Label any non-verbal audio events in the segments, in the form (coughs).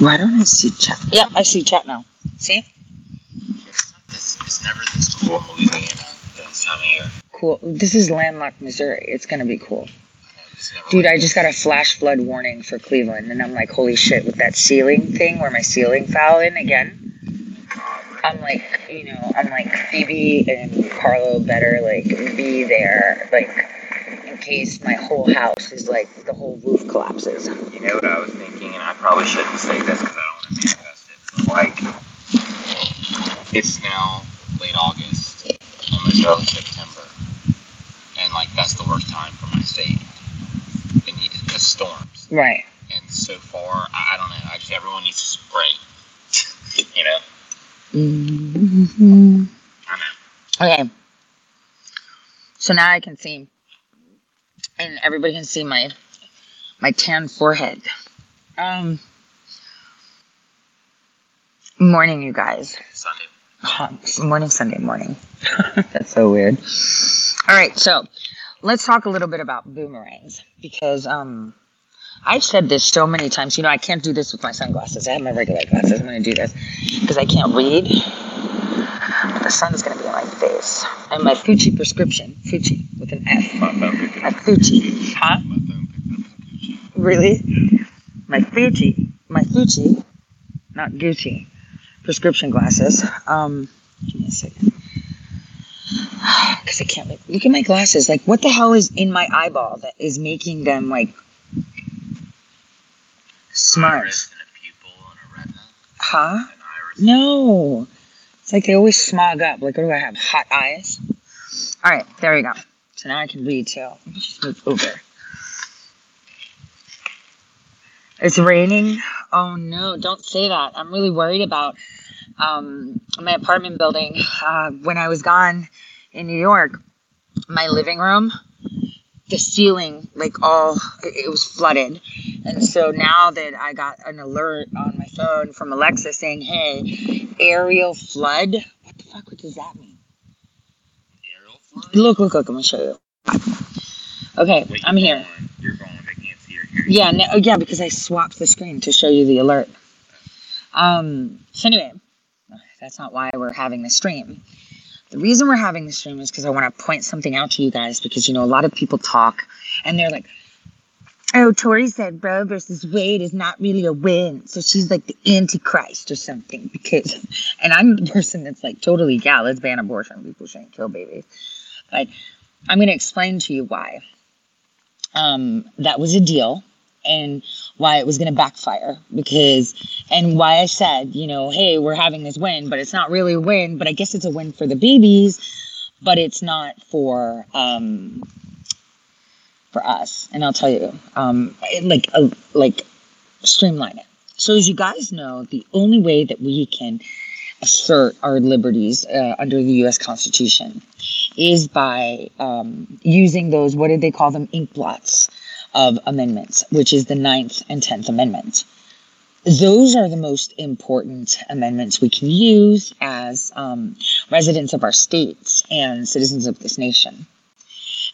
Why don't I see chat? Yep, I see chat now. See? It's, it's never this cool in Louisiana this time of year. Cool. This is landlocked Missouri. It's gonna be cool. Dude, I just got a flash flood warning for Cleveland, and I'm like, holy shit, with that ceiling thing where my ceiling fell in again. I'm like, you know, I'm like, Phoebe and Carlo better, like, be there, like, in case my whole house is like, the whole roof collapses. You know what I was thinking, and I probably shouldn't say this because I don't want to manifest it. Like, it's now late August, almost early September, and like that's the worst time for my state. And it's storms, Right. and so far, I, I don't know. I just everyone needs to spray. (laughs) you know, Mm-hmm. I know. Okay. So now I can see, and everybody can see my my tan forehead. Um. Morning, you guys. Sunday. Huh, morning, Sunday morning. (laughs) That's so weird. All right, so let's talk a little bit about boomerangs because um, I've said this so many times. You know, I can't do this with my sunglasses. I have my regular glasses. I'm going to do this because I can't read. But the sun's going to be in my face. And my Fucci prescription, Fucci with an F. My. Fucci, huh? Really? My Fucci, my Fucci, not Gucci, prescription glasses. Um, give me a second. (sighs) Because I can't look. Look at my glasses. Like, what the hell is in my eyeball that is making them like smart? Iris and a pupil and a retina. Huh? No. It's like they always smog up. Like, what do I have? Hot eyes? All right, there we go. So now I can read too. Let me just move over. It's raining. Oh no, don't say that. I'm really worried about um, my apartment building. Uh, when I was gone in New York, my living room, the ceiling, like all, it was flooded. And so now that I got an alert on my phone from Alexa saying, hey, areal flood, what the fuck what does that mean? Areal flood? Look, look, look, I'm gonna show you. Okay, Wait, I'm here. going- You're going. They can't see. Yeah, no, yeah, because I swapped the screen to show you the alert. Um, so anyway, that's not why we're having the stream. The reason we're having this stream is because I want to point something out to you guys because you know a lot of people talk and they're like, "Oh, Tori said Roe versus Wade is not really a win, so she's like the Antichrist or something." (laughs) Because, and I'm the person that's like totally, yeah, let's ban abortion. People shouldn't kill babies, but I'm going to explain to you why um, that was a deal and why it was going to backfire because and why I said, you know, hey, we're having this win, but it's not really a win, but I guess it's a win for the babies, but it's not for um for us. And I'll tell you, um like uh, like streamline it. So as you guys know, the only way that we can assert our liberties uh, under the US Constitution is by um, using those what did they call them ink blots of amendments, which is the Ninth and Tenth Amendment. Those are the most important amendments we can use as um, residents of our states and citizens of this nation.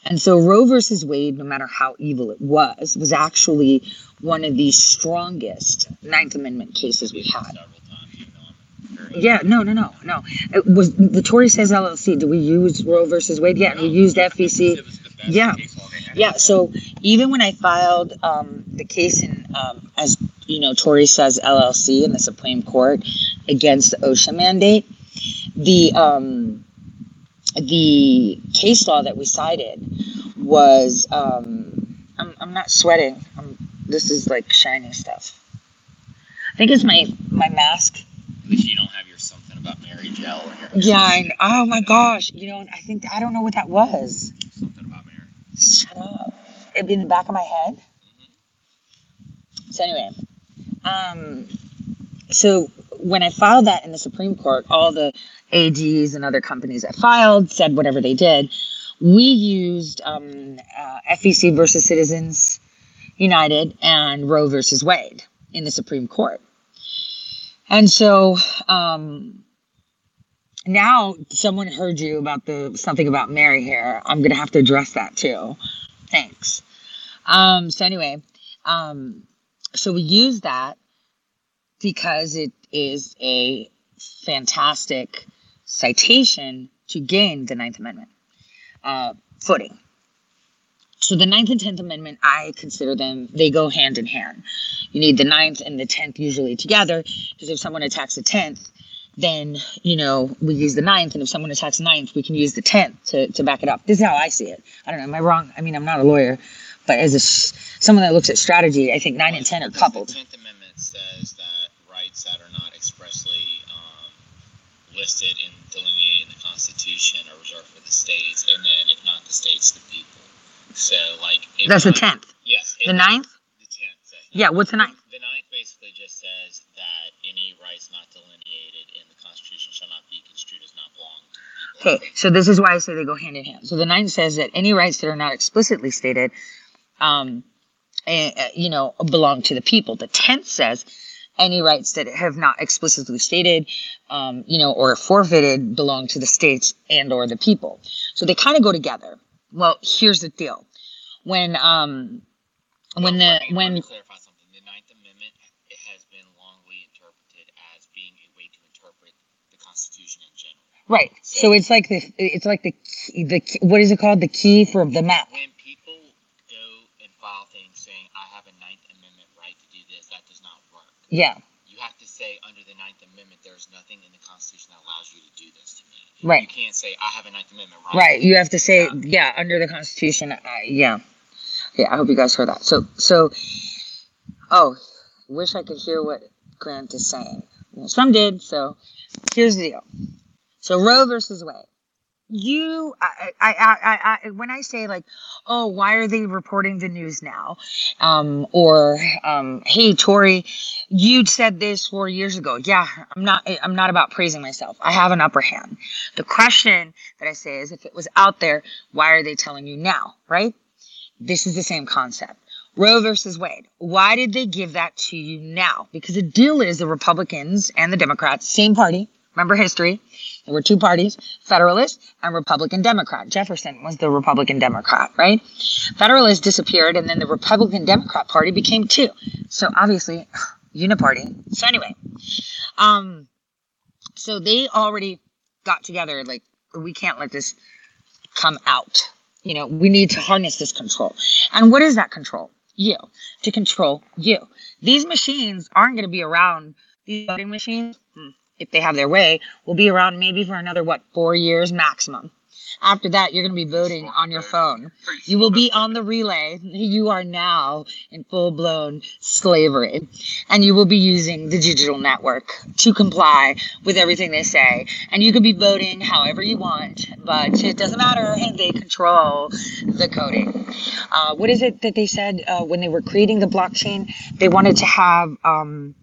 And so Roe versus Wade, no matter how evil it was, was actually one of the strongest Ninth Amendment cases we've had. Yeah, no, no, no, no. It was the Tore says LLC. Do we use Roe versus Wade? Yeah, we used FEC. It was the best Yeah. case law they had. Yeah, so even when I filed um, the case in, um, as you know, Tore says LLC in the Supreme Court against the OSHA mandate, the um, the case law that we cited was um, I'm, I'm not sweating. I'm, this is like shiny stuff. I think it's my my mask. At least you don't have your something about Mary Gel Yeah, I, oh my gosh, you know, I think I don't know what that was. Shut up. It'd be in the back of my head. So anyway, um, so when I filed that in the Supreme Court, all the AGs and other companies that filed said whatever they did. We used um, uh, FEC versus Citizens United and Roe versus Wade in the Supreme Court. And so um, now someone heard you about the something about Mary here. I'm gonna have to address that too. Thanks. Um, so anyway, um, so we use that because it is a fantastic citation to gain the Ninth Amendment uh, footing. So the Ninth and Tenth Amendment, I consider them, they go hand in hand. You need the Ninth and the Tenth usually together, because if someone attacks the Tenth, then, you know, we use the Ninth, and if someone attacks Ninth, we can use the Tenth to, to back it up. This is how I see it. I don't know, am I wrong? I mean, I'm not a lawyer, but as a, someone that looks at strategy, I think 9 and 10 are coupled. The Tenth Amendment says that rights that are not expressly um, listed and delineated in the Constitution are reserved for the states, and then if not the states, the people. So, like, That's the not- 10th. Yes. The ninth? The tenth. Yeah, what's the ninth? The ninth basically just says that any rights not delineated in the Constitution shall not be construed as not belong to the people. Okay, so this is why I say they go hand in hand. So the ninth says that any rights that are not explicitly stated, um, eh, you know, belong to the people. The tenth says any rights that have not explicitly stated, um, you know, or forfeited belong to the states and or the people. So they kind of go together. Well, here's the deal: when um, when the when me clarify something. The Ninth Amendment it has been longly interpreted as being a way to interpret the Constitution in general. right, so it's like the it's like the key, the key- what is it called? The key for the map. When people go and file things saying, "I have a Ninth Amendment right to do this," that does not work. Yeah, You have to say, under the Ninth Amendment, there's nothing in the Constitution that allows you to do this to me. Right. You can't say, "I have a Ninth Amendment right." Right. You have to say, Yeah. yeah, under the Constitution. Uh, yeah. Yeah. I hope you guys heard that. So, so, oh, wish I could hear what Grant is saying. Some did. So, here's the deal. So, Roe versus Wade. You, I, I, I, I, I, when I say like, oh, why are they reporting the news now? Um, or, um, hey, Tori, you said this four years ago. Yeah, I'm not, I'm not about praising myself. I have an upper hand. The question that I say is if it was out there, why are they telling you now, right? This is the same concept. Roe versus Wade. Why did they give that to you now? Because the deal is the Republicans and the Democrats, same party. Remember history. There were two parties, Federalist and Republican Democrat. Jefferson was the Republican Democrat, right? Federalists disappeared and then the Republican Democrat party became two. So obviously, (sighs) uniparty. So anyway, um, so they already got together like we can't let this come out you know we need to harness this control and what is that control you to control you. These machines aren't going to be around these voting machines hmm, if they have their way will be around maybe for another what four years maximum after that you're going to be voting on your phone. You will be on the relay. (laughs) You are now in full-blown slavery. And you will be using the digital network to comply with everything they say. And you could be voting however you want but it doesn't matter. They control the coding. Uh, what is it that they said uh, when they were creating the blockchain? They wanted to have um,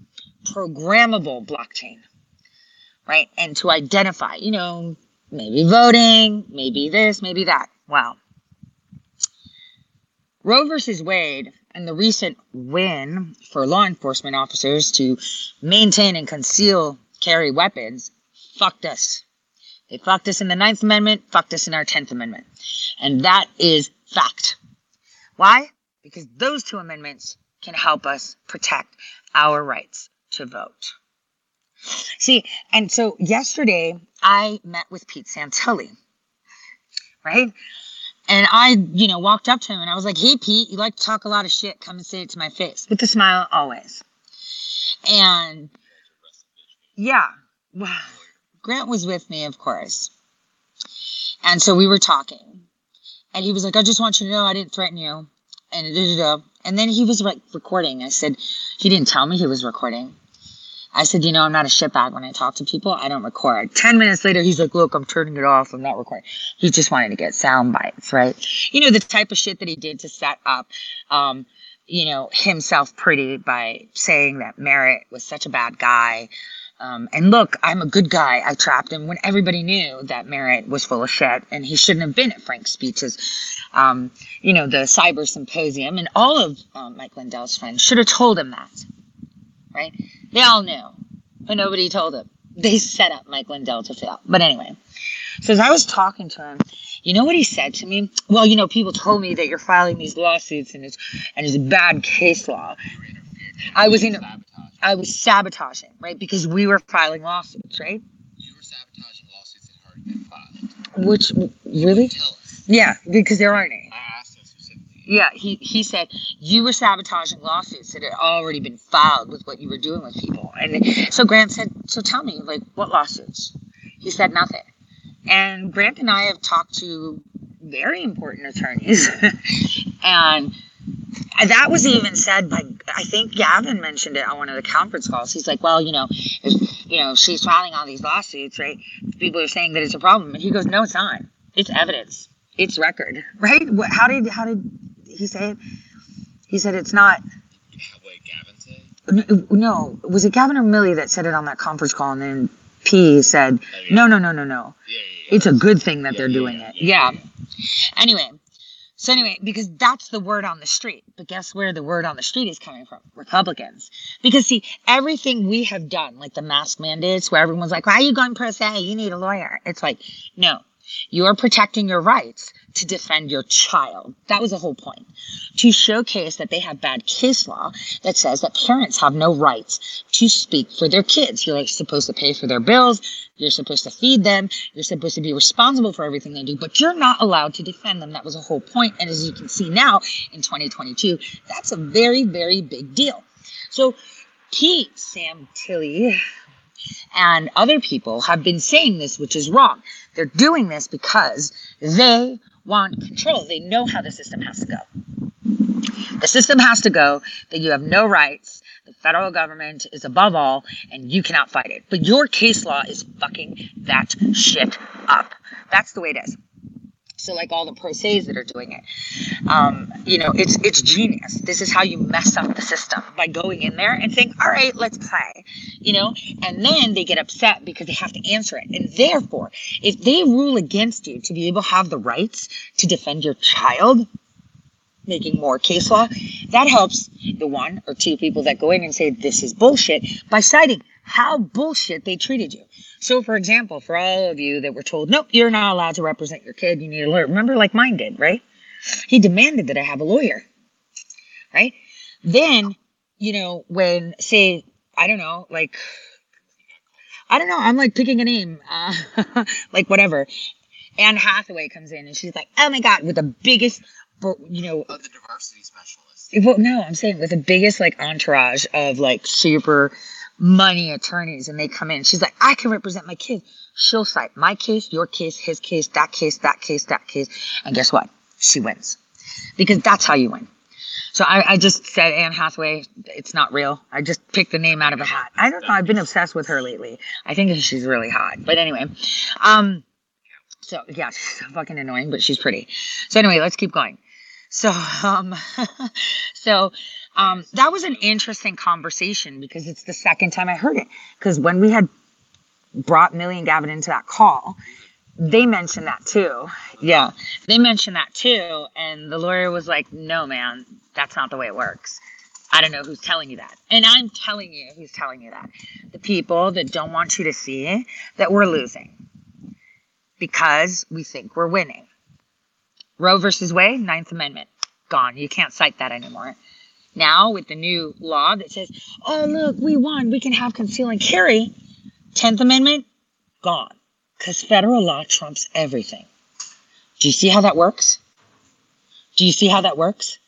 programmable blockchain right? And to identify you know maybe voting maybe this maybe that wow Roe versus Wade and the recent win for law enforcement officers to maintain and conceal carry weapons fucked us. They fucked us in the Ninth Amendment, fucked us in our Tenth Amendment. And that is fact. Why? Because those two amendments can help us protect our rights to vote. See, and so yesterday I met with Pete Santilli, right? And I, you know, walked up to him and I was like, hey, Pete, you like to talk a lot of shit. Come and say it to my face with a smile always. And yeah, well, Grant was with me, of course. And so we were talking. And he was like, I just want you to know I didn't threaten you. And, and then he was like recording. I said, he didn't tell me he was recording. I said, you know, I'm not a shitbag when I talk to people. I don't record. Ten minutes later, he's like, look, I'm turning it off. I'm not recording. He just wanted to get sound bites, right? You know, the type of shit that he did to set up, um, you know, himself pretty by saying that Merritt was such a bad guy, Um, and look, I'm a good guy. I trapped him when everybody knew that Merritt was full of shit and he shouldn't have been at Frank's speeches. Um, you know, the cyber symposium and all of um, Mike Lindell's friends should have told him that. Right? They all knew, but nobody told him. (laughs) They set up Mike Lindell to fail. But anyway, so as I was talking to him, you know what he said to me? Well, you know, people told me that you're filing these lawsuits and it's and it's bad case law. I was in. I was sabotaging, right? Because we were filing lawsuits, right? You were sabotaging lawsuits that had already been filed. Which really? Yeah, because there aren't any. I asked him specifically. Yeah, he, he said you were sabotaging lawsuits that had already been filed with what you were doing with people. And so Grant said, So tell me, like, what lawsuits? He said nothing. And Grant and I have talked to very important attorneys. (laughs) and that was even said by, I think Gavin mentioned it on one of the conference calls. He's like, Well, you know, if, you know, she's filing all these lawsuits, right? People are saying that it's a problem. And he goes, No, it's not. It's evidence. It's record, (laughs) right? How did how did he say it? He said it's not. Wait, Gavin said? No, was it Gavin or Millie that said it on that conference call? And then P said, Oh, yeah. "No, no, no, no, no. Yeah, yeah. It's a good thing that they're doing it." yeah, Yeah. Anyway, so anyway, because that's the word on the street. But guess where the word on the street is coming from? Republicans. Because see, everything we have done, like the mask mandates, where everyone's like, "Why are you going pro se? You need a lawyer." It's like, no, you are protecting your rights to defend your child. That was the whole point. To showcase that they have bad case law that says that parents have no rights to speak for their kids. You're like supposed to pay for their bills. You're supposed to feed them. You're supposed to be responsible for everything they do, but you're not allowed to defend them. That was the whole point. And as you can see now in 2022, that's a very, very big deal. So Pete, Santilli, and other people have been saying this, which is wrong. They're doing this because they want control. They know how the system has to go. The system has to go that you have no rights. The federal government is above all, and you cannot fight it. But your case law is fucking that shit up. That's the way it is. So, like all the pro se's that are doing it, um, you know, it's it's genius. This is how you mess up the system by going in there and saying, "All right, let's play," you know, and then they get upset because they have to answer it. And therefore, if they rule against you to be able to have the rights to defend your child, making more case law, that helps the one or two people that go in and say this is bullshit by citing how bullshit they treated you. So, for example, for all of you that were told, nope, you're not allowed to represent your kid, you need a lawyer. Remember, like mine did, right? He demanded that I have a lawyer, right? Then, you know, when, say, I don't know, like, I don't know, I'm like picking a name, uh, (laughs) like whatever. Anne Hathaway comes in and she's like, oh my God, with the biggest, you know, Oh, the diversity specialist. well, no, I'm saying with the biggest like entourage of like super money attorneys, and they come in. She's like, I can represent my kid. She'll cite my case, your case, his case, that case, that case, that case, and guess what? She wins because that's how you win. So I, I just said Anne Hathaway. It's not real. I just picked the name out of a hat. I don't know. I've been obsessed with her lately. I think she's really hot. But anyway, um, so yeah, she's fucking annoying, but she's pretty. So anyway, let's keep going. So um, (laughs) so um, that was an interesting conversation because it's the second time I heard it. Because when we had brought Millie and Gavin into that call, they mentioned that too. Yeah, they mentioned that too, and the lawyer was like, "No, man, that's not the way it works." I don't know who's telling you that. And I'm telling you who's telling you that. The people that don't want you to see that we're losing because we think we're winning. Roe versus Wade, Ninth Amendment, gone. You can't cite that anymore. Now, with the new law that says, oh, look, we won, we can have conceal and carry, 10th Amendment, gone. Because federal law trumps everything. Do you see how that works? Do you see how that works?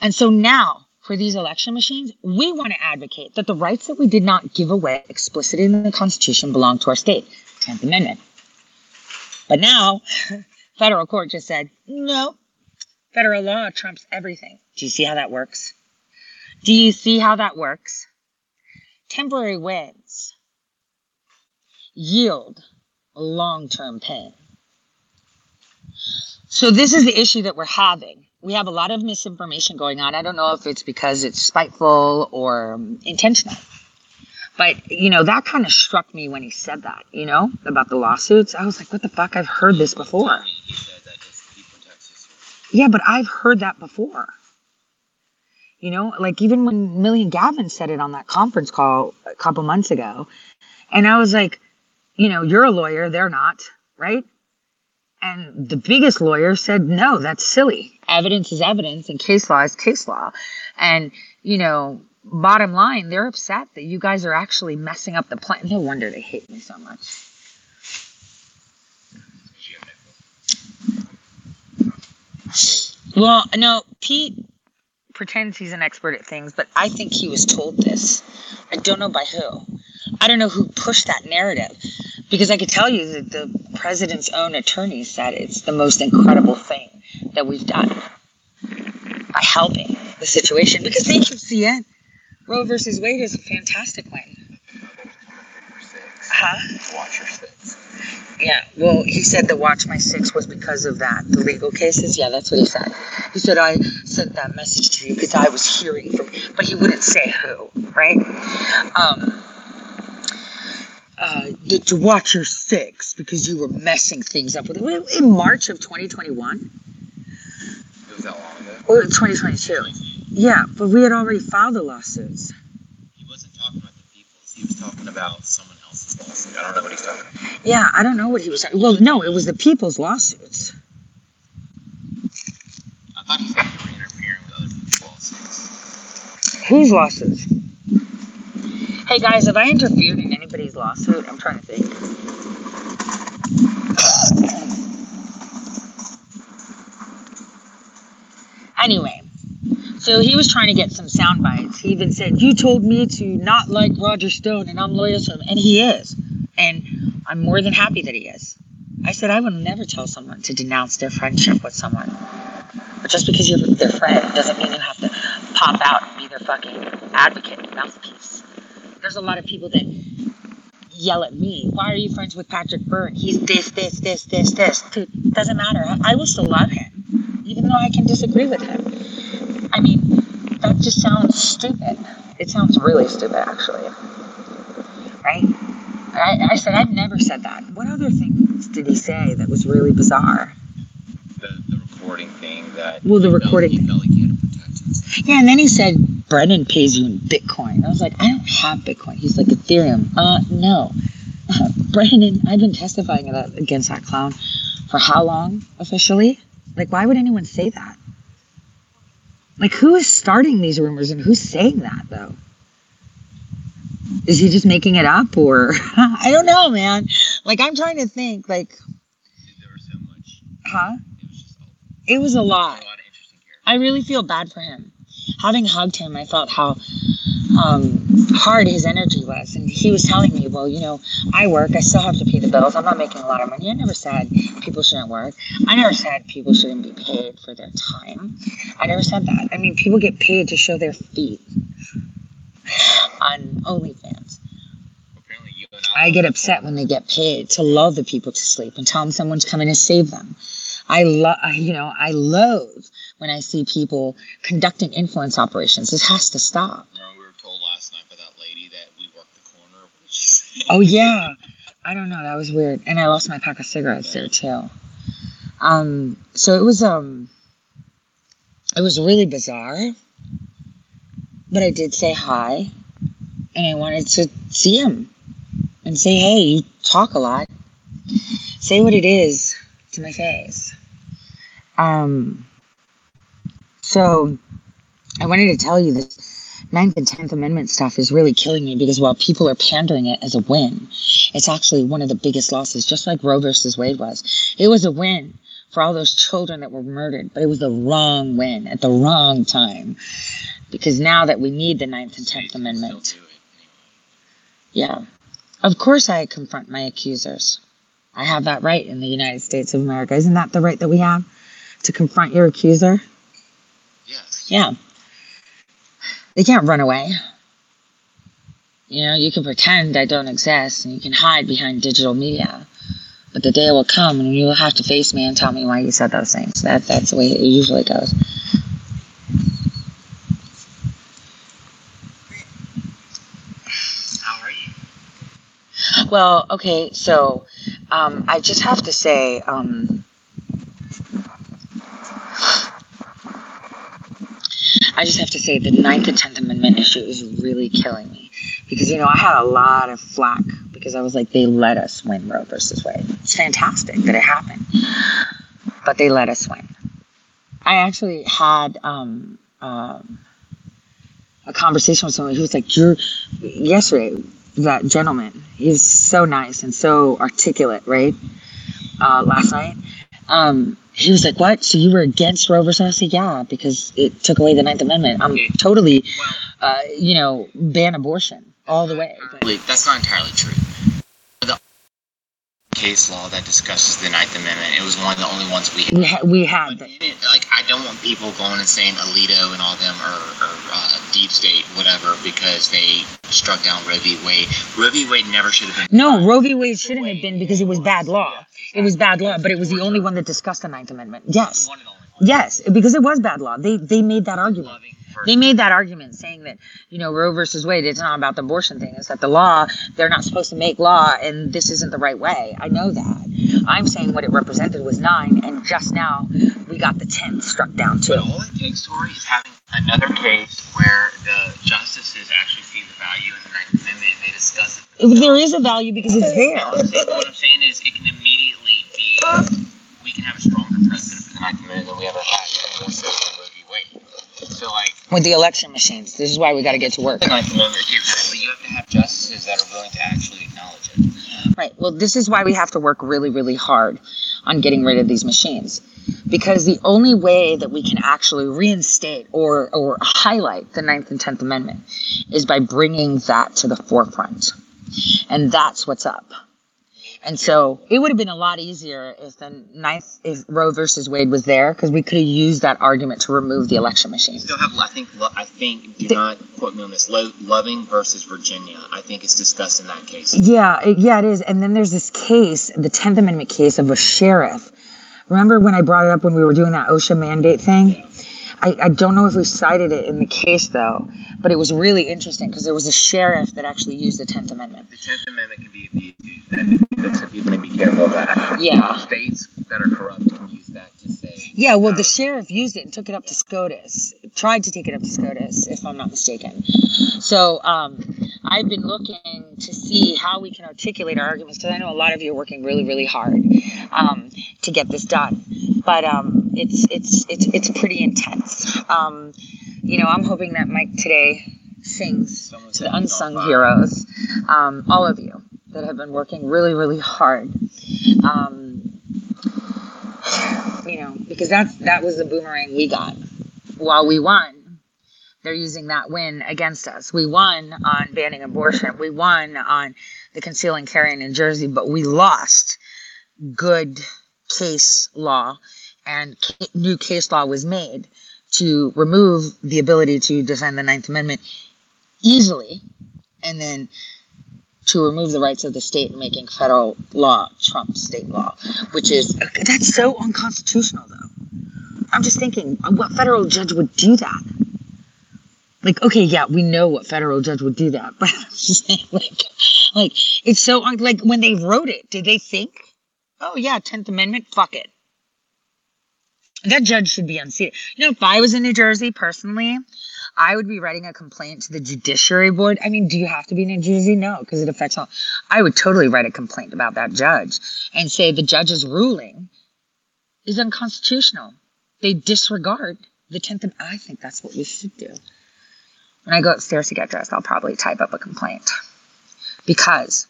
And so now, for these election machines, we want to advocate that the rights that we did not give away explicitly in the Constitution belong to our state. 10th Amendment. But now, (laughs) federal court just said, no, federal law trumps everything. Do you see how that works? Do you see how that works? Temporary wins yield long term pain. So, this is the issue that we're having. We have a lot of misinformation going on. I don't know if it's because it's spiteful or um, intentional. But, you know, that kind of struck me when he said that, you know, about the lawsuits. I was like, what the fuck? I've heard this before. He said that just people in Texas. Yeah, but I've heard that before. You know, like even when Millie and Gavin said it on that conference call a couple months ago. And I was like, you know, you're a lawyer, they're not, right? And the biggest lawyer said, no, that's silly. Evidence is evidence and case law is case law. And, you know, bottom line, they're upset that you guys are actually messing up the plan. No wonder they hate me so much. Well, no, Pete pretends he's an expert at things, but I think he was told this. I don't know by who. I don't know who pushed that narrative because I could tell you that the president's own attorney said it's the most incredible thing that we've done by helping the situation. Because thank you, CN. Roe versus Wade is a fantastic win. Huh? Watch your six. Yeah, well, he said the watch my six was because of that, the legal cases. Yeah, that's what he said. He said I sent that message to you because I was hearing from, but he wouldn't say who, right? Um, uh, to watch your six because you were messing things up with it in March of 2021 It was that long ago. or 2022. Yeah, but we had already filed the lawsuits. He wasn't talking about the people. He was talking about someone. I don't know what he's talking about. Yeah, I don't know what he was. Well, no, it was the people's lawsuits. I thought he said you were interfering with other people's lawsuits. Whose lawsuits? Hey guys, have I interfered in anybody's lawsuit? I'm trying to think. Anyway, so he was trying to get some sound bites. He even said, You told me to not like Roger Stone, and I'm loyal to him. And he is. And I'm more than happy that he is. I said, I would never tell someone to denounce their friendship with someone. But just because you're their friend doesn't mean you have to pop out and be their fucking advocate mouthpiece. There's a lot of people that yell at me, why are you friends with Patrick Byrne? He's this, this, this, this, this. Dude, doesn't matter. I will still love him, even though I can disagree with him. I mean, that just sounds stupid. It sounds really stupid, actually. Right? I, I said, I've never said that. What other things did he say that was really bizarre? The, the recording thing that. Well, the recording He thing. felt like he had to protect us. Yeah, and then he said Brennan pays you in Bitcoin. I was like, I don't have Bitcoin. He's like Ethereum. Uh, no. (laughs) Brennan, I've been testifying against that clown for how long officially? Like, why would anyone say that? Like, who is starting these rumors and who's saying that though? Is he just making it up or (laughs) I don't know, man. Like, I'm trying to think. Like, huh? It was a, lot. I really feel bad for him. Having hugged him, I felt how um, hard his energy was. And he was telling me, well, you know, I work, I still have to pay the bills, I'm not making a lot of money. I never said people shouldn't work. I never said people shouldn't be paid for their time. I never said that. I mean, people get paid to show their feet on OnlyFans. Apparently, you and I get upset when they get paid to lull the people to sleep and tell them someone's coming to save them. I love, you know, I loathe when I see people conducting influence operations. This has to stop. Remember we were told last night by that lady that we worked the corner. What did she say? Oh yeah, I don't know. That was weird, and I lost my pack of cigarettes there too. Um, so it was um, it was really bizarre. But I did say hi, and I wanted to see him and say, "Hey, you talk a lot. Say what it is to my face." Um. So, I wanted to tell you this Ninth and Tenth Amendment stuff is really killing me because while people are pandering it as a win, it's actually one of the biggest losses, just like Roe versus Wade was. It was a win for all those children that were murdered, but it was the wrong win at the wrong time. Because now that we need the Ninth and Tenth Amendment, Still do it anyway. yeah. Of course I confront my accusers. I have that right in the United States of America. Isn't that the right that we have? To confront your accuser? Yes. Yeah. They can't run away. You know, you can pretend I don't exist and you can hide behind digital media. But the day will come and you will have to face me and tell me why you said those things. That that's the way it usually goes. How are you? Well, okay, so um, I just have to say, um, I just have to say the Ninth and Tenth Amendment issue is really killing me because you know I had a lot of flack because I was like they let us win Roe versus Wade. It's fantastic that it happened, but they let us win. I actually had um, um, a conversation with someone who was like, "You're yesterday." That gentleman, he's so nice and so articulate, right? Uh, last night, um, he was like, "What? So you were against Roe versus?" I said, "Yeah, because it took away the Ninth Amendment. I'm Okay. totally, uh, you know, ban abortion all the way." But, that's not entirely true. The case law that discusses the Ninth Amendment, it was one of the only ones we had. we ha- we had it, like, I don't want people going and saying Alito and all them or, or uh, Deep State, whatever, because they struck down Roe v. Wade. Roe v. Wade never should have been. no Roe v. Wade shouldn't have been because it was bad law. It was bad law, but it was the only one that discussed the Ninth Amendment. Yes, One and only one. yes, because it was bad law. They they made that argument. They made that argument saying that, you know, Roe versus Wade, it's not about the abortion thing. It's that the law, they're not supposed to make law and this isn't the right way. I know that. I'm saying what it represented was nine, and just now we got the 10 struck down too. But all it takes, Tori, is having another case where the justices actually see the value in the Ninth Amendment and they discuss it. There is a value because it's there. What I'm saying- what I'm saying is, it can. We can have a stronger precedent for the Ninth Amendment than we ever had, so than Roe v. Wade. So, like, With the election machines. This is why we got to get to work. the Ninth Amendment, but you have to have justices that are willing to actually acknowledge it. Right. Well, this is why we have to work really, really hard on getting rid of these machines. Because the only way that we can actually reinstate or, or highlight the Ninth and Tenth Amendment is by bringing that to the forefront. And that's what's up. And so it would have been a lot easier if the ninth, if Roe versus Wade was there, because we could have used that argument to remove the election machine. Still have, I think, I think, do The- not quote me on this. Lo- Loving versus Virginia, I think it's discussed in that case. Yeah, it, yeah, it is. And then there's this case, the Tenth Amendment case of a sheriff. Remember when I brought it up when we were doing that OSHA mandate thing? I, I don't know if we cited it in the case though, but it was really interesting because there was a sheriff that actually used the Tenth Amendment. The Tenth Amendment can be abused, and so people need to be careful of that. Yeah. States that are corrupt can use that to say. Yeah, well, the sheriff used it and took it up to SCOTUS. Tried to take it up to SCOTUS, if I'm not mistaken. So um, I've been looking to see how we can articulate our arguments because I know a lot of you are working really, really hard um, to get this done. But um, it's it's it's it's pretty intense. Um, you know, I'm hoping that Mike today sings Someone to the unsung heroes, um, all of you that have been working really, really hard. Um, you know, because that's that was the boomerang we got. While we won, they're using that win against us. We won on banning abortion. We won on the conceal and carry in New Jersey, but we lost good case law, and new case law was made to remove the ability to defend the Ninth Amendment easily, and then to remove the rights of the state in making federal law trump state law, which is that's so unconstitutional though. I'm just thinking, what federal judge would do that? Like, okay, yeah, we know what federal judge would do that, but (laughs) I'm just saying, like, like it's so like when they wrote it, did they think, oh yeah, Tenth Amendment, fuck it? That judge should be unseated. You know, if I was in New Jersey personally, I would be writing a complaint to the Judiciary Board. I mean, do you have to be in New Jersey? No, because it affects all. I would totally write a complaint about that judge and say the judge's ruling is unconstitutional. They disregard the 10th. Am- I think that's what we should do. When I go upstairs to get dressed, I'll probably type up a complaint because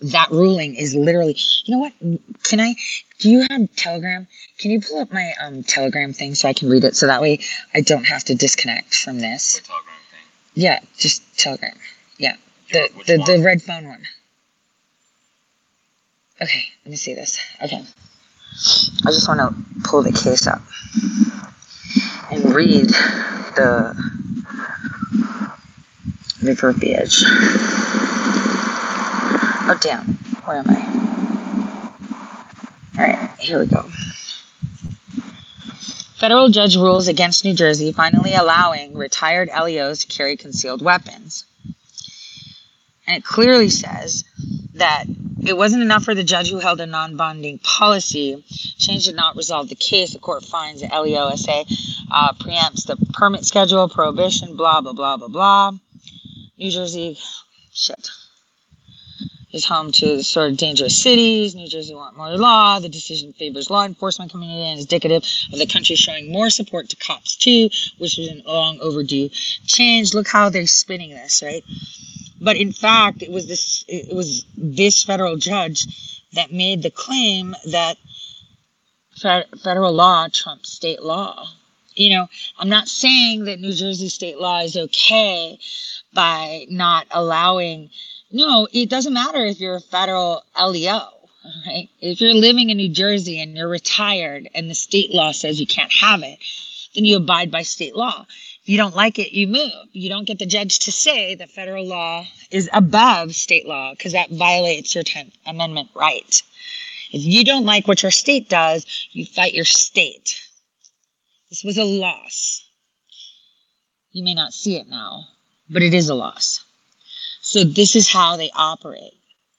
that ruling is literally. You know what? Can I? Do you have Telegram? Can you pull up my um, Telegram thing so I can read it? So that way I don't have to disconnect from this. The Telegram thing. Yeah, just Telegram. Yeah, the Which the, one? the red phone one. Okay, let me see this. Okay, I just want to pull the case up and read the the verbiage. Oh damn, where am I? All right, here we go. Federal judge rules against New Jersey finally allowing retired LEOs to carry concealed weapons. And it clearly says that it wasn't enough for the judge who held a non-bonding policy. Change did not resolve the case. The court finds the LEOSA uh, preempts the permit schedule, prohibition, blah blah blah blah blah. New Jersey, shit, is home to sort of dangerous cities. New Jersey want more law. The decision favors law enforcement community and is indicative of the country showing more support to cops too, which is a long overdue change. Look how they're spinning this, right? But in fact, it was this it was this federal judge that made the claim that federal law trumps state law. You know, I'm not saying that New Jersey state law is okay by not allowing. No, it doesn't matter if you're a federal LEO, right? If you're living in New Jersey and you're retired and the state law says you can't have it, then you abide by state law If you don't like it, you move. You don't get the judge to say that federal law is above state law because that violates your 10th Amendment right. If you don't like what your state does, you fight your state. This was a loss. You may not see it now, but it is a loss. So this is how they operate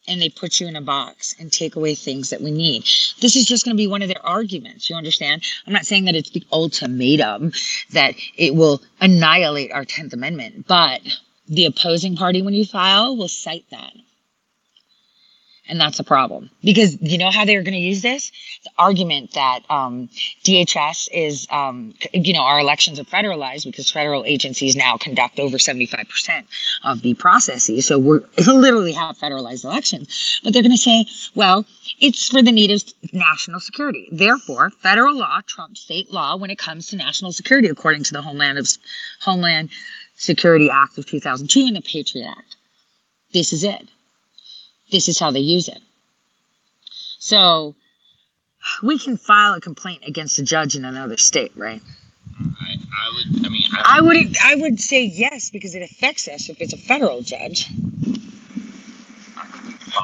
and they put you in a box and take away things that we need. This is just going to be one of their arguments. You understand? I'm not saying that it's the ultimatum that it will annihilate our 10th Amendment, but the opposing party, when you file, will cite that. And that's a problem because you know how they're going to use this? The argument that um, DHS is, um, you know, our elections are federalized because federal agencies now conduct over 75% of the processes. So we're (laughs) literally have federalized elections. But they're going to say, well, it's for the need of national security. Therefore, federal law trumps state law when it comes to national security, according to the Homeland of Homeland Security Act of 2002 and the Patriot Act. This is it this is how they use it. So we can file a complaint against a judge in another state, right? I, I would. I mean, I, I would. I would say yes because it affects us if it's a federal judge.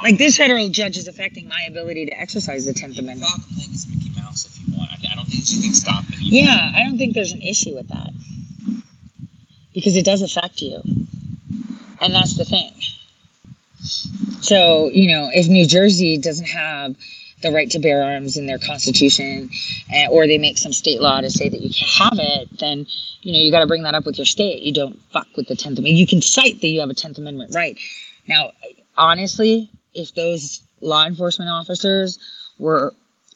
Like this federal judge is affecting my ability to exercise the Tenth Amendment. File a complaint against Mickey Mouse if you want. I don't think there's anything stopping you. Yeah, I don't think there's an issue with that because it does affect you, and that's the thing. So, you know, if New Jersey doesn't have the right to bear arms in their constitution, uh, or they make some state law to say that you can't have it, then you know you got to bring that up with your state. You don't fuck with the Tenth Amendment. You can cite that you have a Tenth Amendment right. Now, honestly, if those law enforcement officers were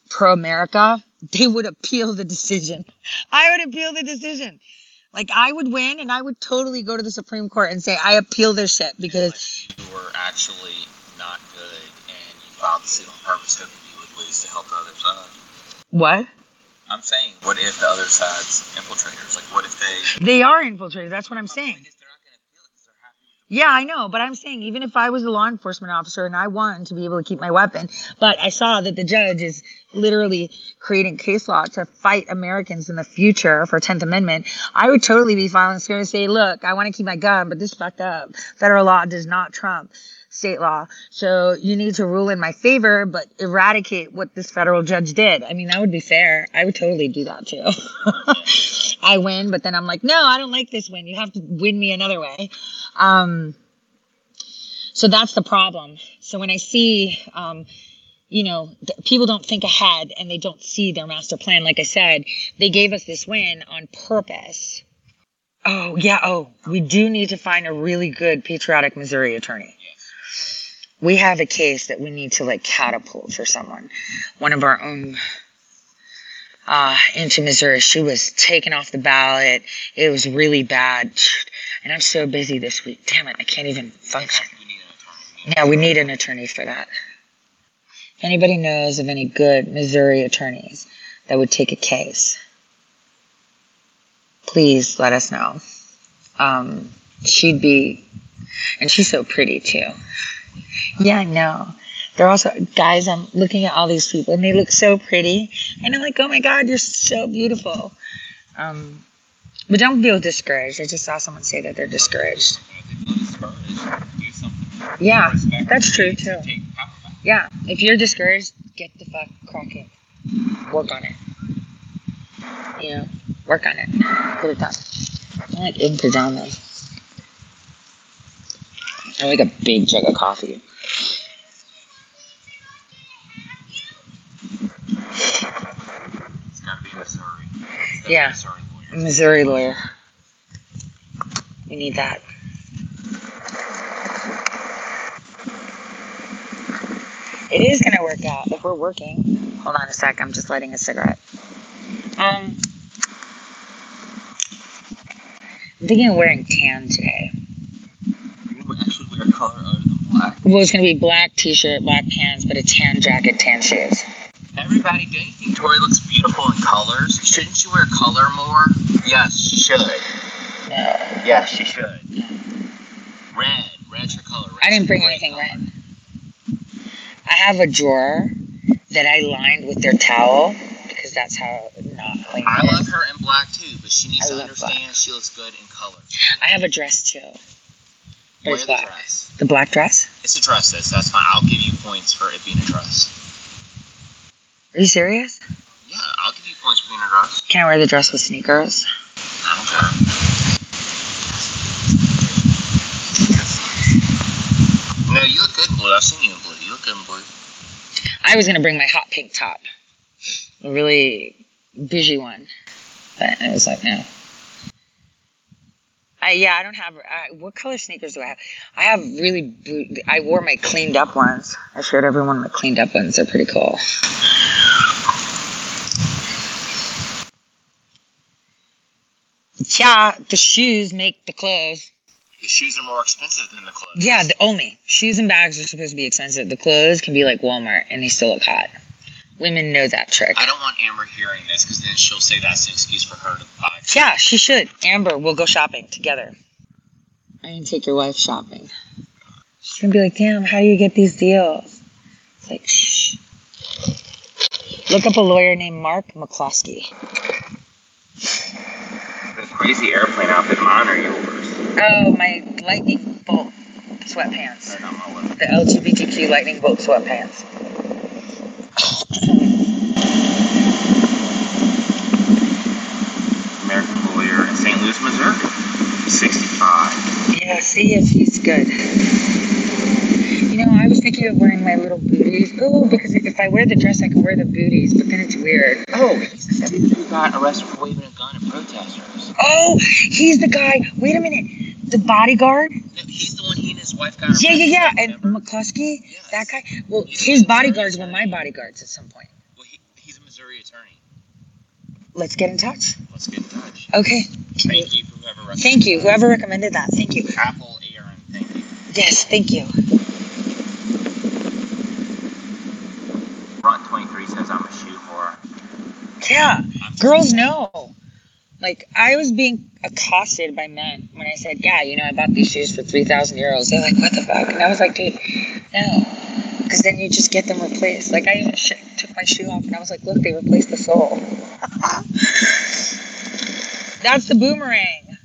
pro America, (laughs) they would appeal the decision. I would appeal the decision. Like I would win, and I would totally go to the Supreme Court and say I appeal this shit because you were actually not good, and you filed the suit on purpose, hoping you would lose to help the other side. What? I'm saying, what if the other side's infiltrators? Like, what if they? They are infiltrators. That's what I'm saying. Yeah, I know, but I'm saying even if I was a law enforcement officer and I wanted to be able to keep my weapon, but I saw that the judge is literally creating case law to fight Americans in the future for 10th Amendment, I would totally be filing suit and say, look, I want to keep my gun, but this fucked up. Federal law does not trump state law. So you need to rule in my favor, but eradicate what this federal judge did. I mean, that would be fair. I would totally do that too. (laughs) I win, but then I'm like, no, I don't like this win. You have to win me another way. Um, so that's the problem. So when I see, um, you know, th- people don't think ahead and they don't see their master plan. Like I said, they gave us this win on purpose. Oh, yeah. Oh, we do need to find a really good patriotic Missouri attorney. We have a case that we need to like catapult for someone. One of our own uh, into Missouri. She was taken off the ballot. It was really bad. And I'm so busy this week. Damn it, I can't even function. Yeah, we need an attorney for that. If anybody knows of any good Missouri attorneys that would take a case, please let us know. Um, she'd be, and she's so pretty too. Yeah, I know. They're also guys i'm looking at all these people and they look so pretty. And i'm like oh my god you're so beautiful. Um, but don't feel discouraged. I just saw someone say that they're discouraged. Yeah that's true too yeah, if you're discouraged, get the fuck cracking. Work on it. You know, work on it. Get it done. I'm like in pajamas. I like a big jug of coffee. It's gotta be Missouri. Yeah. Missouri lawyer. Missouri lawyer. We need that. It is gonna work out if we're working. Hold on a sec. I'm just lighting a cigarette. Um, I'm thinking of wearing tan today. You would actually wear color other than black. Well, it's gonna be black t-shirt, black pants, but a tan jacket, tan shoes. Everybody, do you think Tore looks beautiful in colors? Shouldn't she wear color more? Yes, she should. No, Yes, she should. Red. Red's her color. Red's I didn't bring anything color. red. I have a drawer that I lined with their towel because that's how not clean. I is. love her in black too, but she needs I to understand she looks good in color. I have a dress too. Wear the black. dress. The black dress? It's a dress. This. That's fine. I'll give you points for it being a dress. Are you serious? Yeah, I'll give you points for being a dress. Can I wear the dress with sneakers? I don't care. No, you look good in blue. I've seen you in blue. You look good in blue. I was gonna bring my hot pink top, a really bougie one, but I was like, no. I, yeah, I don't have. What color sneakers do I have? I have really. boot- I wore my cleaned up ones. I showed everyone my cleaned up ones. They're pretty cool. Yeah, the shoes make the clothes. The shoes are more expensive than the clothes. Yeah, the only shoes and bags are supposed to be expensive. The clothes can be like Walmart, and they still look hot. Women know that trick. I don't want Amber hearing this because then she'll say that's an excuse for her to buy. Yeah, she should. Amber, we'll go shopping together. I can take your wife shopping. She's gonna be like, damn, how do you get these deals? It's like, shh. Look up a lawyer named Mark McCloskey. This crazy airplane outfit, mine or yours? Oh, my lightning bolt sweatpants. They're not my one. The LGBTQ lightning bolt sweatpants. American lawyer in St. Louis, Missouri. 65. Yeah, see if he's good. You know, I was thinking of wearing my little booties. Oh, because if I wear the dress, I can wear the booties, but then it's weird. Oh, he's the dude who got arrested for waving a gun at protesters. Oh, he's the guy. Wait a minute. The bodyguard? He's the one he and his wife got Yeah, yeah, yeah. And remember? McCloskey, Yes. that guy. Well, his bodyguards were my bodyguards at some point. Well, he, he's a Missouri attorney. Let's get in touch. Let's get in touch. Okay. Can Thank you for whoever recommended Thank you. Whoever recommended that. Thank you. Apple, Aaron, thank you. Yes, thank you. Run 23 says I'm a shoe whore. Yeah. I'm Girls know. Like, I was being accosted by men when I said, yeah, you know, I bought these shoes for 3,000 euros. They're like, what the fuck? And I was like, dude, no. Because then you just get them replaced. Like, I even sh- took my shoe off and I was like, look, they replaced the sole. (laughs) That's the boomerang.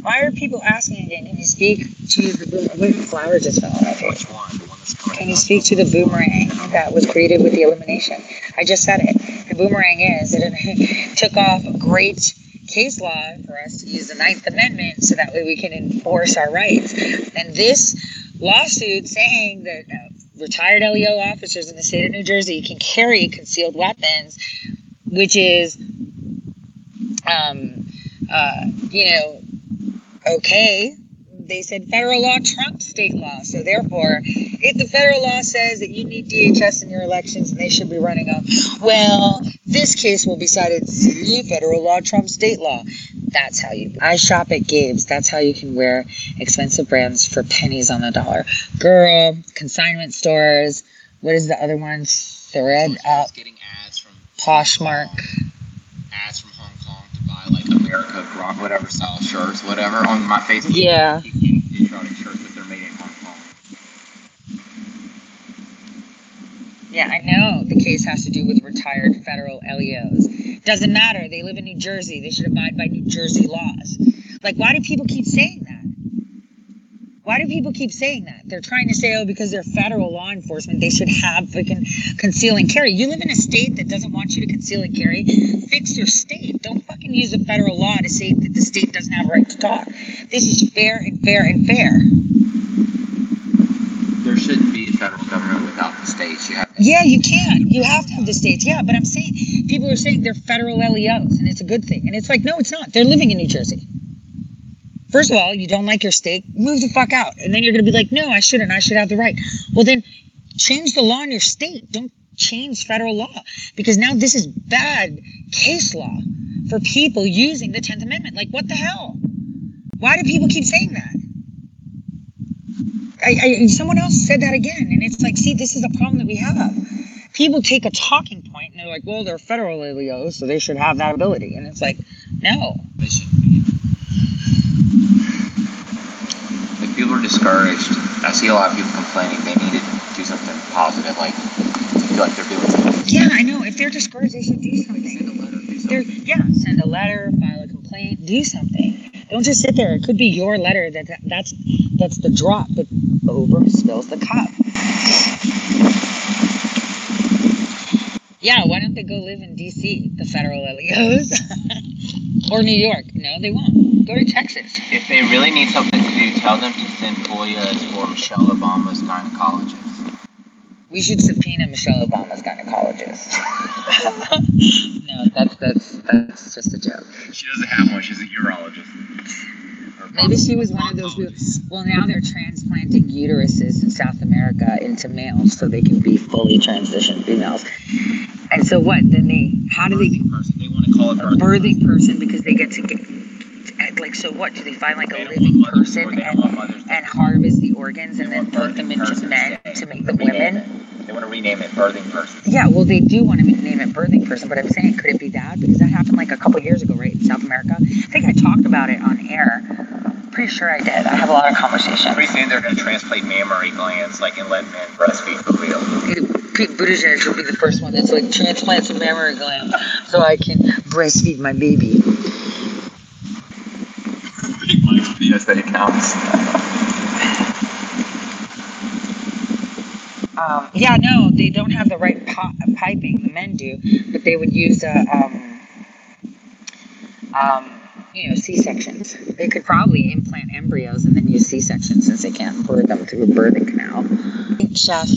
Why are people asking again? Can you speak to the boomerang? Flower just fell on my face? Which one? The one that's coming Can you speak to the boomerang that was created with the elimination? I just said it. Boomerang is it (laughs) took off great case law for us to use the Ninth Amendment so that way we can enforce our rights. And this lawsuit saying that uh, retired LEO officers in the state of New Jersey can carry concealed weapons, which is, um, uh, you know, okay. They said federal law trumps state law. So therefore, if the federal law says that you need DHS in your elections and they should be running them, well, this case will be cited. See, federal law trumps state law. That's how you. I shop at Gabe's. That's how you can wear expensive brands for pennies on the dollar. Girl, consignment stores. What is the other one? ThredUp. getting ads from Poshmark. ads from Hong Kong to buy America rock whatever style shirts, whatever on my Facebook. Yeah. Patriotic shirts, but they're made in Hong Kong. Yeah, I know the case has to do with retired federal LEOs. Doesn't matter. They live in New Jersey. They should abide by New Jersey laws. Like, why do people keep saying that? Why do people keep saying that? They're trying to say, oh, because they're federal law enforcement, they should have freaking conceal and carry. You live in a state that doesn't want you to conceal and carry. Fix your state. Don't fucking use a federal law to say that the state doesn't have a right to talk. This is fair and fair and fair. there shouldn't be a federal government without the states. You have Yeah, you can. You have to have the states. Yeah, but I'm saying people are saying they're federal LEOs and it's a good thing. And it's like, no, it's not. They're living in New Jersey. First of all, you don't like your state, move the fuck out. And then you're going to be like, no, I shouldn't. I should have the right. Well, then change the law in your state. Don't change federal law because now this is bad case law for people using the 10th Amendment. Like, what the hell? Why do people keep saying that? I, I, someone else said that again, and it's like, see, this is a problem that we have. People take a talking point and they're like, well, they're federal LEOs, so they should have that ability. And it's like, no. They shouldn't be. Like people are discouraged. I see a lot of people complaining they need to do something positive, like feel like they're doing something. Yeah, I know. If they're discouraged, they should do something. Send a letter, do They're, yeah, send a letter, file a complaint, do something. Don't just sit there. It could be your letter that, that that's that's the drop that over spills the cup. Yeah, why don't they go live in D.C., the federal LEOs, (laughs) or New York? No, they won't. Go to Texas. If they really need something to do, tell them to send FOIAs for Michelle Obama's gynecologist. We should subpoena Michelle Obama's gynecologist. (laughs) no, that's that's that's just a joke. She doesn't have one. She's a urologist. Maybe she was one of those people. Well, now they're transplanting uteruses in South America into males so they can be fully transitioned females. And so what? Then they, how do they, Birthing person. They want to call it a birthing. birthing person because they get to get, like, so what? Do they find like They a living want mothers, or person and, and harvest the organs and then put them into men to make them women? it. They want to rename it birthing person. Yeah, well, they do want to name it birthing person, but I'm saying, could it be that? Because that happened like a couple years ago, right, in South America? I think I talked about it on air. Pretty sure I did. I have a lot of conversations. Pretty soon they're going to transplant mammary glands, like, in let men breastfeed for real. Pete Buttigieg will be the first one that's like transplant some mammary gland so I can breastfeed my baby. Big money for the counts. Um, yeah, no, they don't have the right pi- piping. The men do, but they would use a, um, um, you know, C sections. They could probably implant embryos and then use C sections since they can't birth them through a birthing canal. Chef.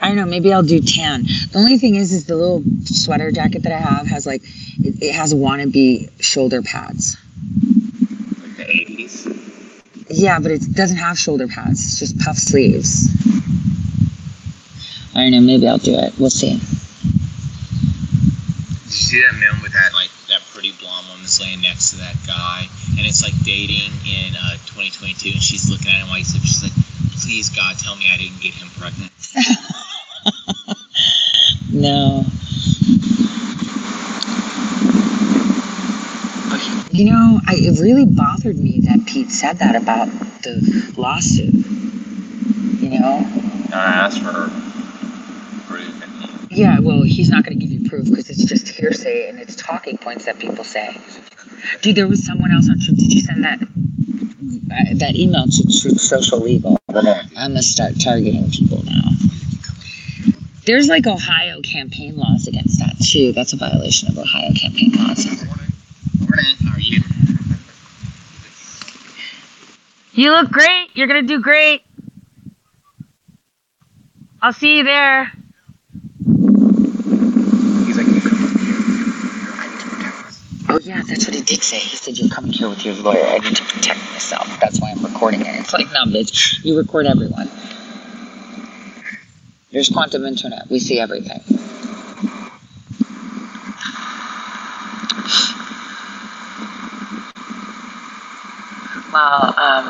I don't know. Maybe I'll do tan. The only thing is, is the little sweater jacket that I have has like, it, it has wannabe shoulder pads. Like the 80s. Yeah, but it doesn't have shoulder pads. It's just puff sleeves. I don't know. Maybe I'll do it. We'll see. Did you see that meme with that like that pretty blonde woman's laying next to that guy, and it's like dating in uh, 2022, and she's looking at him while he's she's like, "Please God, tell me I didn't get him pregnant." (laughs) No. You know, I, it really bothered me that Pete said that about the lawsuit. You know? I asked for her proof, and he Yeah, well, he's not going to give you proof because it's just hearsay and it's talking points that people say. Dude, there was someone else on Truth. Did you send that uh, that email to Truth Social Legal? I'm gonna start targeting people now. There's like Ohio campaign laws against that too. That's a violation of Ohio campaign laws. Morning. Morning. How are you? You look great. You're gonna do great. I'll see you there. He's like, "You come up here. I need to protect myself." Oh yeah, that's what he did say. He said you're coming here with your lawyer. I need to protect myself. That's why I'm recording it. It's like, no, bitch. You record everyone. There's quantum internet. We see everything. Well, um,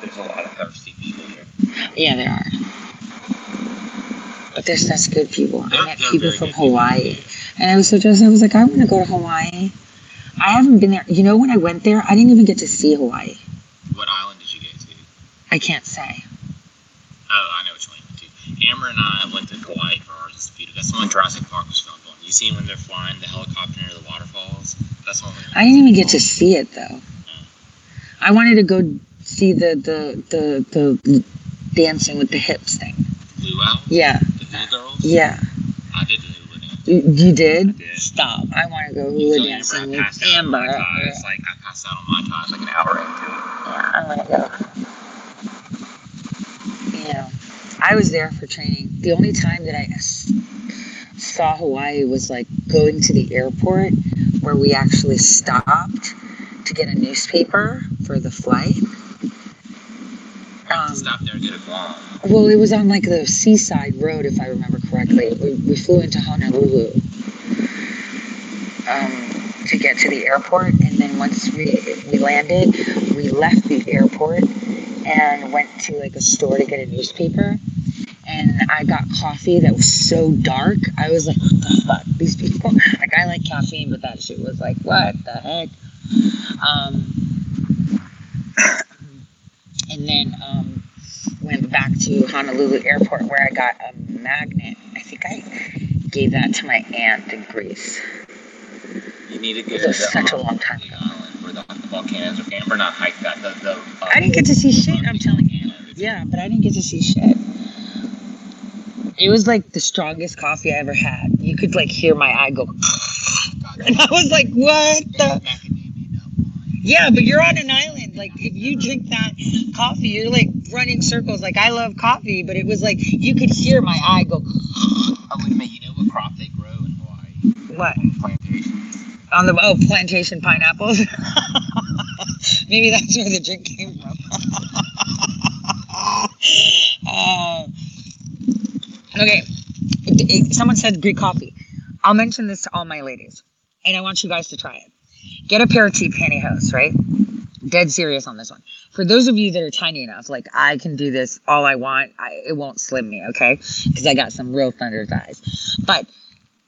There's a lot of people here. yeah, there are. But they're such good people. I met people from. Hawaii. And I was so jealous. I was like, I want to go to Hawaii. I haven't been there. You know, when I went there, I didn't even get to see Hawaii. What island did you get to? I can't say. Oh, I know which one you went to. Amber and I went to Hawaii for ours. It's beautiful. That's the one Jurassic Park was filmed on. You see when they're flying the helicopter near the waterfalls? That's the one. I didn't even get to see it though. I wanted to go see the the the, the dancing with the hips thing. Luau? Yeah, Girls? yeah. I did the Hula dance. You, you I did? did. Stop. I want to go hula saw dancing Amber, I with. Amber. I was like, I passed out on my time like an hour into it. Yeah, I'm gonna go. You know, I was there for training. The only time that I saw Hawaii was like going to the airport where we actually stopped to get a newspaper for the flight. Um, stopped there a. Well, it was on like the seaside road, if I remember correctly. We, we flew into Honolulu um, to get to the airport, and then once we we landed, we left the airport and went to like a store to get a newspaper. And I got coffee that was so dark. I was like, "What the fuck? These people!" (laughs) Like, I like caffeine, but that shit was like, "What the heck?" Um, (coughs) and then um, went back to Honolulu Airport where I got a magnet. I think I gave that to my aunt in Greece. You need to It get was such a long time ago. island where the, the volcanoes are not hike that. The, the, uh, I didn't get to see shit, I'm telling you. Yeah, but I didn't get to see shit. It was like the strongest coffee I ever had. You could like hear my eye go, (laughs) and I was like, "What the?" Macadamia nut wine. Yeah, but you're on an island. Like if you drink that coffee, you're like running circles. Like I love coffee, but it was like you could hear my eye go. Oh, wait a minute. You know what crop they grow in Hawaii? What? Plantations. On the oh plantation pineapples. (laughs) Maybe that's where the drink came from. (laughs) Uh, okay, someone said Greek coffee. I'll mention this to all my ladies, and I want you guys to try it. Get a pair of cheap pantyhose, right? Dead serious on this one. For those of you that are tiny enough, like I can do this all I want. I, it won't slim me, okay? Because I got some real thunder thighs. But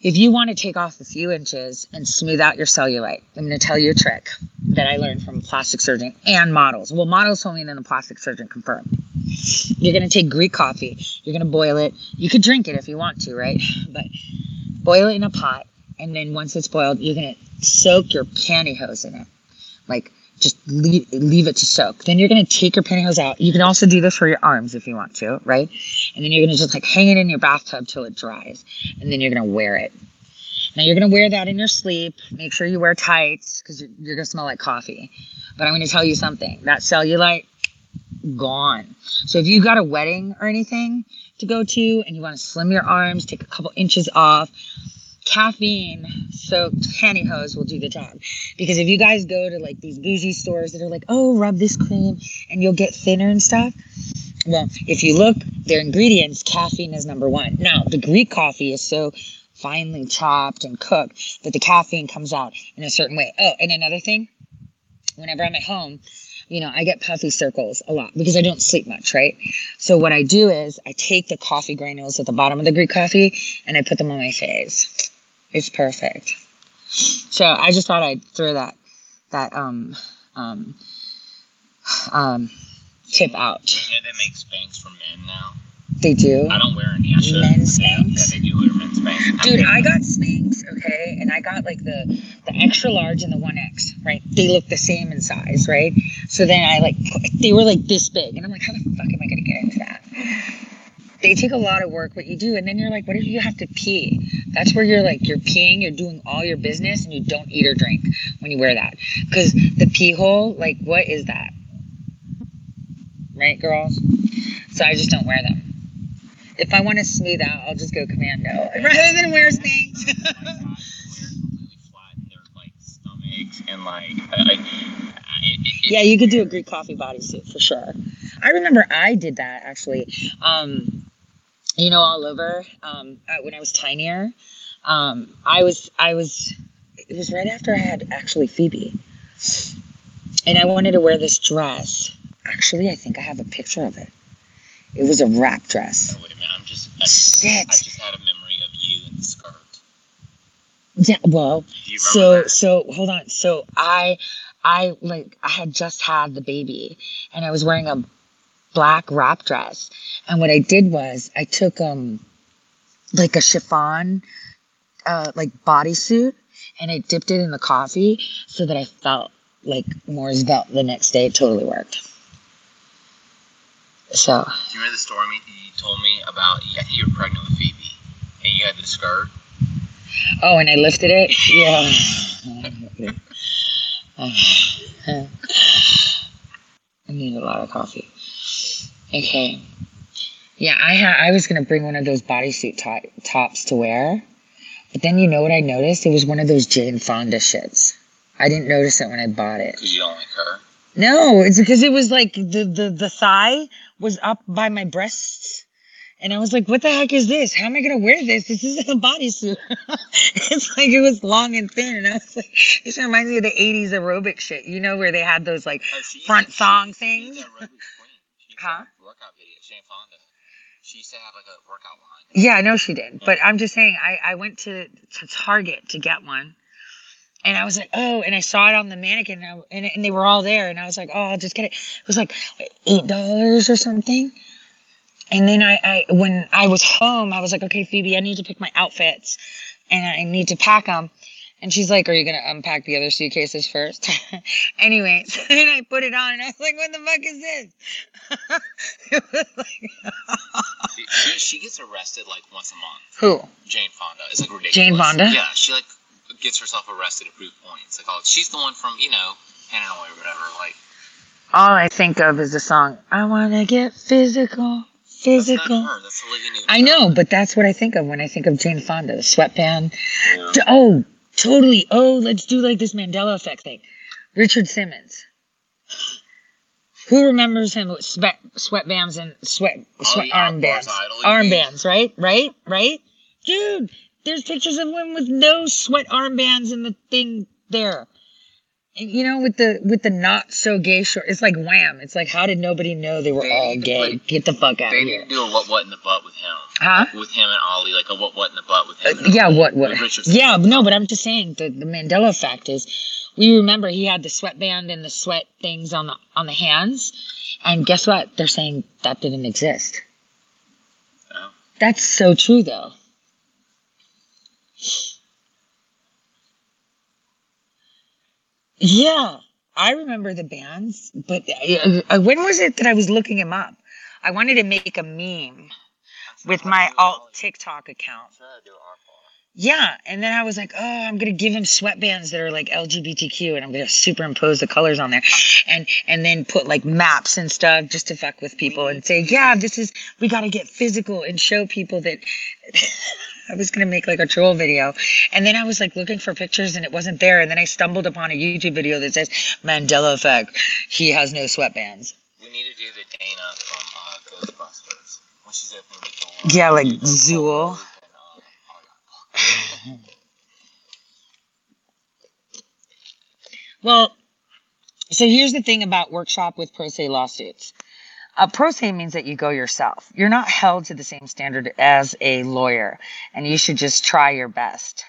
if you want to take off a few inches and smooth out your cellulite, I'm going to tell you a trick that I learned from a plastic surgeon and models. Well, models told me and then the plastic surgeon confirmed. You're going to take Greek coffee, you're going to boil it. You could drink it if you want to, right? But boil it in a pot, and then once it's boiled, you're to soak your pantyhose in it. Like, just leave, leave it to soak. Then you're to take your pantyhose out. You can also do this for your arms if you want to, right? And then you're to just like hang it in your bathtub till it dries. And then you're to wear it. Now you're to wear that in your sleep. Make sure you wear tights because you're, to smell like coffee. But I'm to tell you something that cellulite, gone. So if you got a wedding or anything to go to and you want to slim your arms, take a couple inches off, caffeine soaked pantyhose will do the job. Because if you guys go to like these bougie stores that are like, oh, rub this cream and you'll get thinner and stuff. Well, if you look, their ingredients, caffeine is number one. Now, the Greek coffee is so finely chopped and cooked that the caffeine comes out in a certain way. Oh, and another thing, whenever I'm at home, you know, I get puffy circles a lot because I don't sleep much, right? So what I do is I take the coffee granules at the bottom of the Greek coffee and I put them on my face. It's perfect. So I just thought I'd throw that that um um um tip out. Yeah, they make Spanx for men now. They do. I don't wear any. I should. Men's Spanx? Yeah, they do wear men's Spanx. Dude, I got Spanx, okay, and I got like the the extra large and the one X, right? They look the same in size, right? So then I like they were like this big, and I'm like, how the fuck am I gonna get into that? They take a lot of work, what you do, and then you're like, what if you have to pee? That's where you're like, you're peeing, you're doing all your business, and you don't eat or drink when you wear that, because the pee hole, like, what is that? Right, girls? So I just don't wear them. If I want to smooth out, I'll just go commando (laughs) rather than wear stomachs and like. I, it, Yeah, you could do a Greek coffee bodysuit for sure. I remember I did that actually. Um, you know, all over um, when I was tinier. Um, I was, I was. It was right after I had actually Phoebe, and I wanted to wear this dress. Actually, I think I have a picture of it. It was a wrap dress. Oh, wait a minute. I'm just. I, Shit. I just had a memory of you in the skirt. Yeah. Well, Do you remember so that? so hold on so i i like i had just had the baby and i was wearing a black wrap dress and what i did was i took um like a chiffon uh like bodysuit and i dipped it in the coffee so that i felt like more svelte the next day it totally worked so Do you remember the story you told me about? Think you were pregnant with Phoebe, and you had the skirt. oh and i lifted it (laughs) yeah (laughs) (laughs) I need a lot of coffee. Okay. Yeah, I ha- I was gonna bring one of those bodysuit to- tops to wear, but then you know what I noticed? It was one of those Jane Fonda shits. I didn't notice it when I bought it. Because you don't like her. No, it's because it was like the, the, the thigh was up by my breasts. And I was like, what the heck is this? How am I going to wear this? This isn't a bodysuit. (laughs) it's like it was long and thin. And I was like, this reminds me of the 80s aerobic shit, you know, where they had those like Oh, front thong things. a aerobics queen. She used to Huh? have Workout videos. Jane Fonda. She used to have like a workout line. Yeah, I know she did. But I'm just saying, I, I went to, to Target to get one. And I was like, oh, and I saw it on the mannequin and, I, and, and they were all there. And I was like, oh, I'll just get it. It was like $8 or something. And then I, I, when I was home, I was like, okay, Phoebe, I need to pick my outfits and I need to pack them. And she's like, are you going to unpack the other suitcases first? (laughs) anyway, (laughs) so then I put it on and I was like, what the fuck is this? (laughs) like, She, she, she gets arrested like once a month. who? Jane Fonda. It's like ridiculous. Jane Fonda? Yeah, she like gets herself arrested to prove points. Like, oh, she's the one from you know Hanoi or whatever. Like, All I think of is the song, I want to get physical, that's physical. not her. That's Olivia Newton. I know, but that's what I think of when I think of Jane Fonda, the sweatband. Yeah. Oh, totally. Oh, let's do like this Mandela effect thing. Richard Simmons. Who remembers him with sweat sweatbands and sweat Oh, sweat yeah, armbands? Bars Idol, you mean? Armbands, right? Right? Right? Dude, there's pictures of him with no sweat armbands and the thing there. You know, with the with the not so gay short, it's like wham. It's like how did nobody know they were They all gay? put- Get the fuck out They of need here. to do a what what in the butt with him. Huh? With him and Ollie, like a what what in the butt with him. Uh, yeah, what what? Yeah, no, but I'm just saying the, the Mandela effect is we remember he had the sweatband and the sweat things on the on the hands, and guess what? They're saying that didn't exist. Oh. That's so true, though. Yeah, I remember the bands, but uh, uh, when was it that I was looking him up? I wanted to make a meme with my alt TikTok account. Yeah, and then I was like, oh, I'm gonna give him sweatbands that are like LGBTQ, and I'm gonna superimpose the colors on there, and and then put like maps and stuff just to fuck with people and say, yeah, this is we gotta get physical and show people that. (laughs) I was gonna make like a troll video, and then I was like looking for pictures and it wasn't there, and then I stumbled upon a YouTube video that says Mandela effect. He has no sweatbands. We need to do the Dana from uh, Ghostbusters when she's opening the door. Yeah, like Zuul. (laughs) Well, so here's the thing about workshop with pro se lawsuits. A pro se means that you go yourself. You're not held to the same standard as a lawyer, and you should just try your best.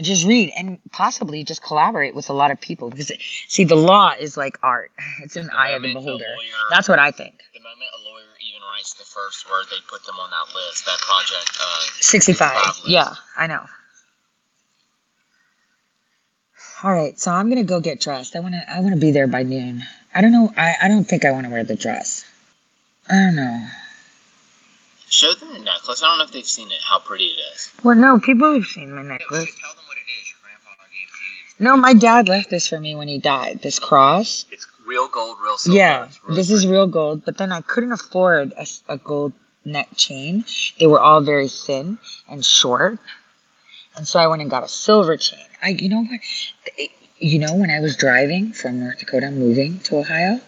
Just read and possibly just collaborate with a lot of people because, see, the law is like art. It's an The eye of the beholder. lawyer- That's what I think. the moment a lawyer even writes the first word, they put them on that list, that project. Uh, 65. list. Yeah, I know. All right, so I'm gonna go get dressed. I wanna I wanna be there by noon. I don't know. I, I don't think I want to wear the dress. I don't know. Show them the necklace. I don't know if they've seen it. How pretty it is. Well, no, people have seen my necklace. Tell them what it is. Your grandpa gave to No, my dad left this for me when he died. This cross. It's real gold, real silver. Yeah, It's really this is real gold. But then I couldn't afford a, a gold neck chain. They were all very thin and short, and so I went and got a silver chain. I, you know what? It- You know, when I was driving from North Dakota, moving to Ohio,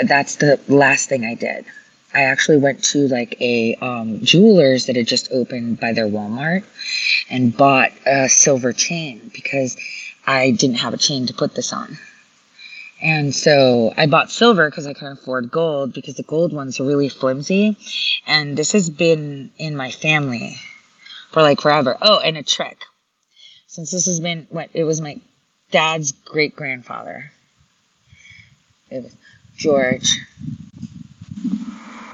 that's the last thing I did. I actually went to like a um, jeweler's that had just opened by their Walmart and bought a silver chain because I didn't have a chain to put this on. And so I bought silver because I couldn't afford gold because the gold ones are really flimsy. And this has been in my family for like forever. Oh, and a trick. Since this has been what it was my dad's great grandfather. It was George.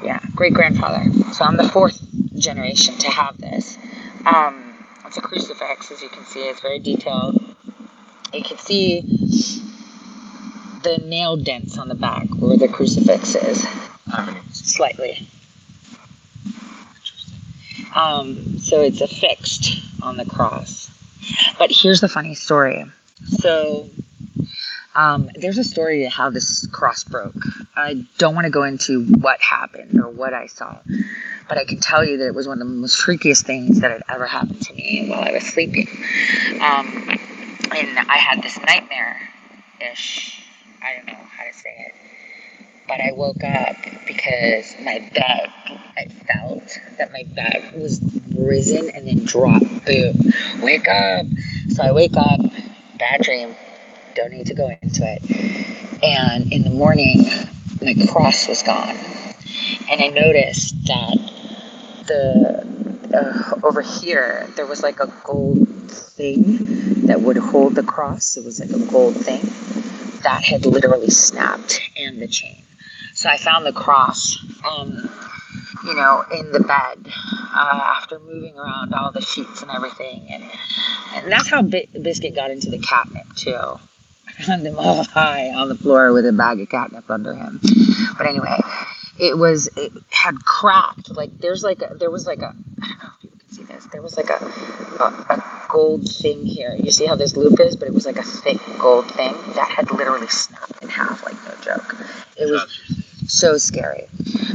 Yeah, great grandfather. So I'm the fourth generation to have this. Um, it's a crucifix, as you can see. It's very detailed. You can see the nail dents on the back where the crucifix is, slightly. Um, so it's affixed on the cross. But here's the funny story. So Um, there's a story of how this cross broke. I don't want to go into what happened or what I saw, but I can tell you that it was one of the most freakiest things that had ever happened to me while I was sleeping. Um, and I had this nightmare ish. I don't know how to say it. But I woke up because my bed, I felt that my bed was risen and then dropped. Boom. Wake up. So I wake up, bad dream, don't need to go into it. And in the morning, my cross was gone. And I noticed that the uh, over here there was like a gold thing that would hold the cross. It was like a gold thing that had literally snapped and the chain. So I found the cross, um, you know, in the bed uh, after moving around all the sheets and everything, and and that's how Biscuit got into the catnip too I found him all high on the floor with a bag of catnip under him. But anyway, it was it had cracked. Like there's like a, there was like a I don't know if you can see this. There was like a, a a gold thing here. You see how this loop is, but it was like a thick gold thing that had literally snapped in half. Like no joke. It was so scary.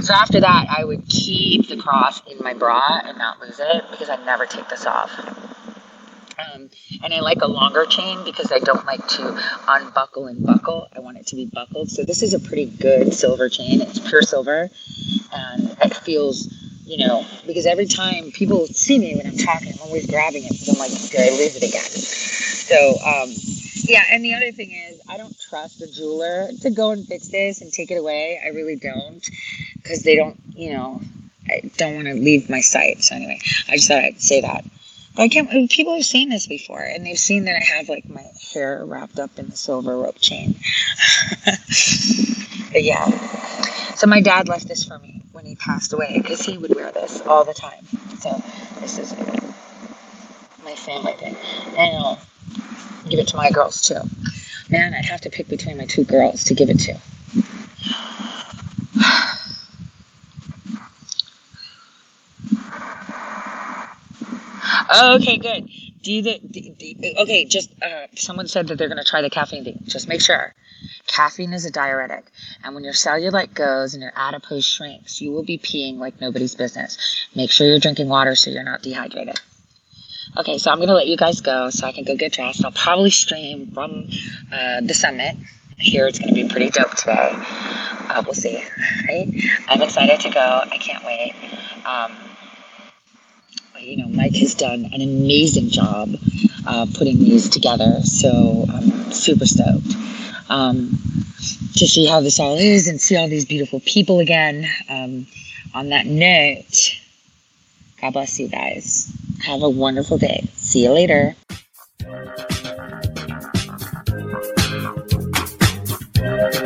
So after that, I would keep the cross in my bra and not lose it because I never take this off. Um, and I like a longer chain because I don't like to unbuckle and buckle. I want it to be buckled. So this is a pretty good silver chain. It's pure silver, and it feels, you know, because every time people see me when I'm talking, I'm always grabbing it because I'm like, did I lose it again? So um, yeah, and the other thing is, I don't trust a jeweler to go and fix this and take it away. I really don't because they don't, you know. I don't want to leave my site. So anyway, I just thought I'd say that. But I can't. People have seen this before, and they've seen that I have like my hair wrapped up in the silver rope chain. (laughs) but yeah. So my dad left this for me when he passed away because he would wear this all the time. So this is my family thing, and give it to my girls too. Man, I'd have to pick between my two girls to give it to. Okay, good. Do do, okay, just uh, someone said that they're going to try the caffeine thing. Just make sure. Caffeine is a diuretic, and when your cellulite goes and your adipose shrinks, you will be peeing like nobody's business. Make sure you're drinking water so you're not dehydrated. Okay, so I'm to let you guys go so I can go get dressed. I'll probably stream from uh, the summit. Here it's to be pretty dope today. Uh, we'll see. Right? I'm excited to go. I can't wait. Um, you know, Mike has done an amazing job uh, putting these together. So I'm super stoked um, to see how this all is and see all these beautiful people again. Um, on that note, God bless you guys. Have a wonderful day. See you later. Thank you.